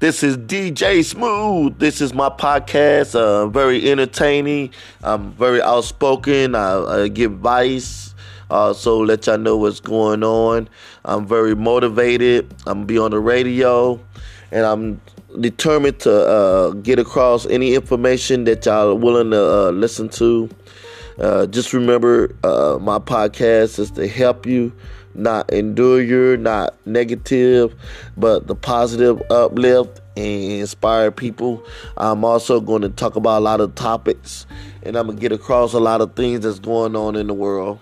This is DJ Smooth. This is my podcast. Uh, very entertaining. I'm very outspoken. I, I give advice. Uh, so let y'all know what's going on. I'm very motivated. I'm be on the radio, and I'm determined to uh, get across any information that y'all are willing to uh, listen to. Uh, just remember, uh, my podcast is to help you, not endure you, not negative, but the positive uplift and inspire people. I'm also going to talk about a lot of topics, and I'm gonna get across a lot of things that's going on in the world.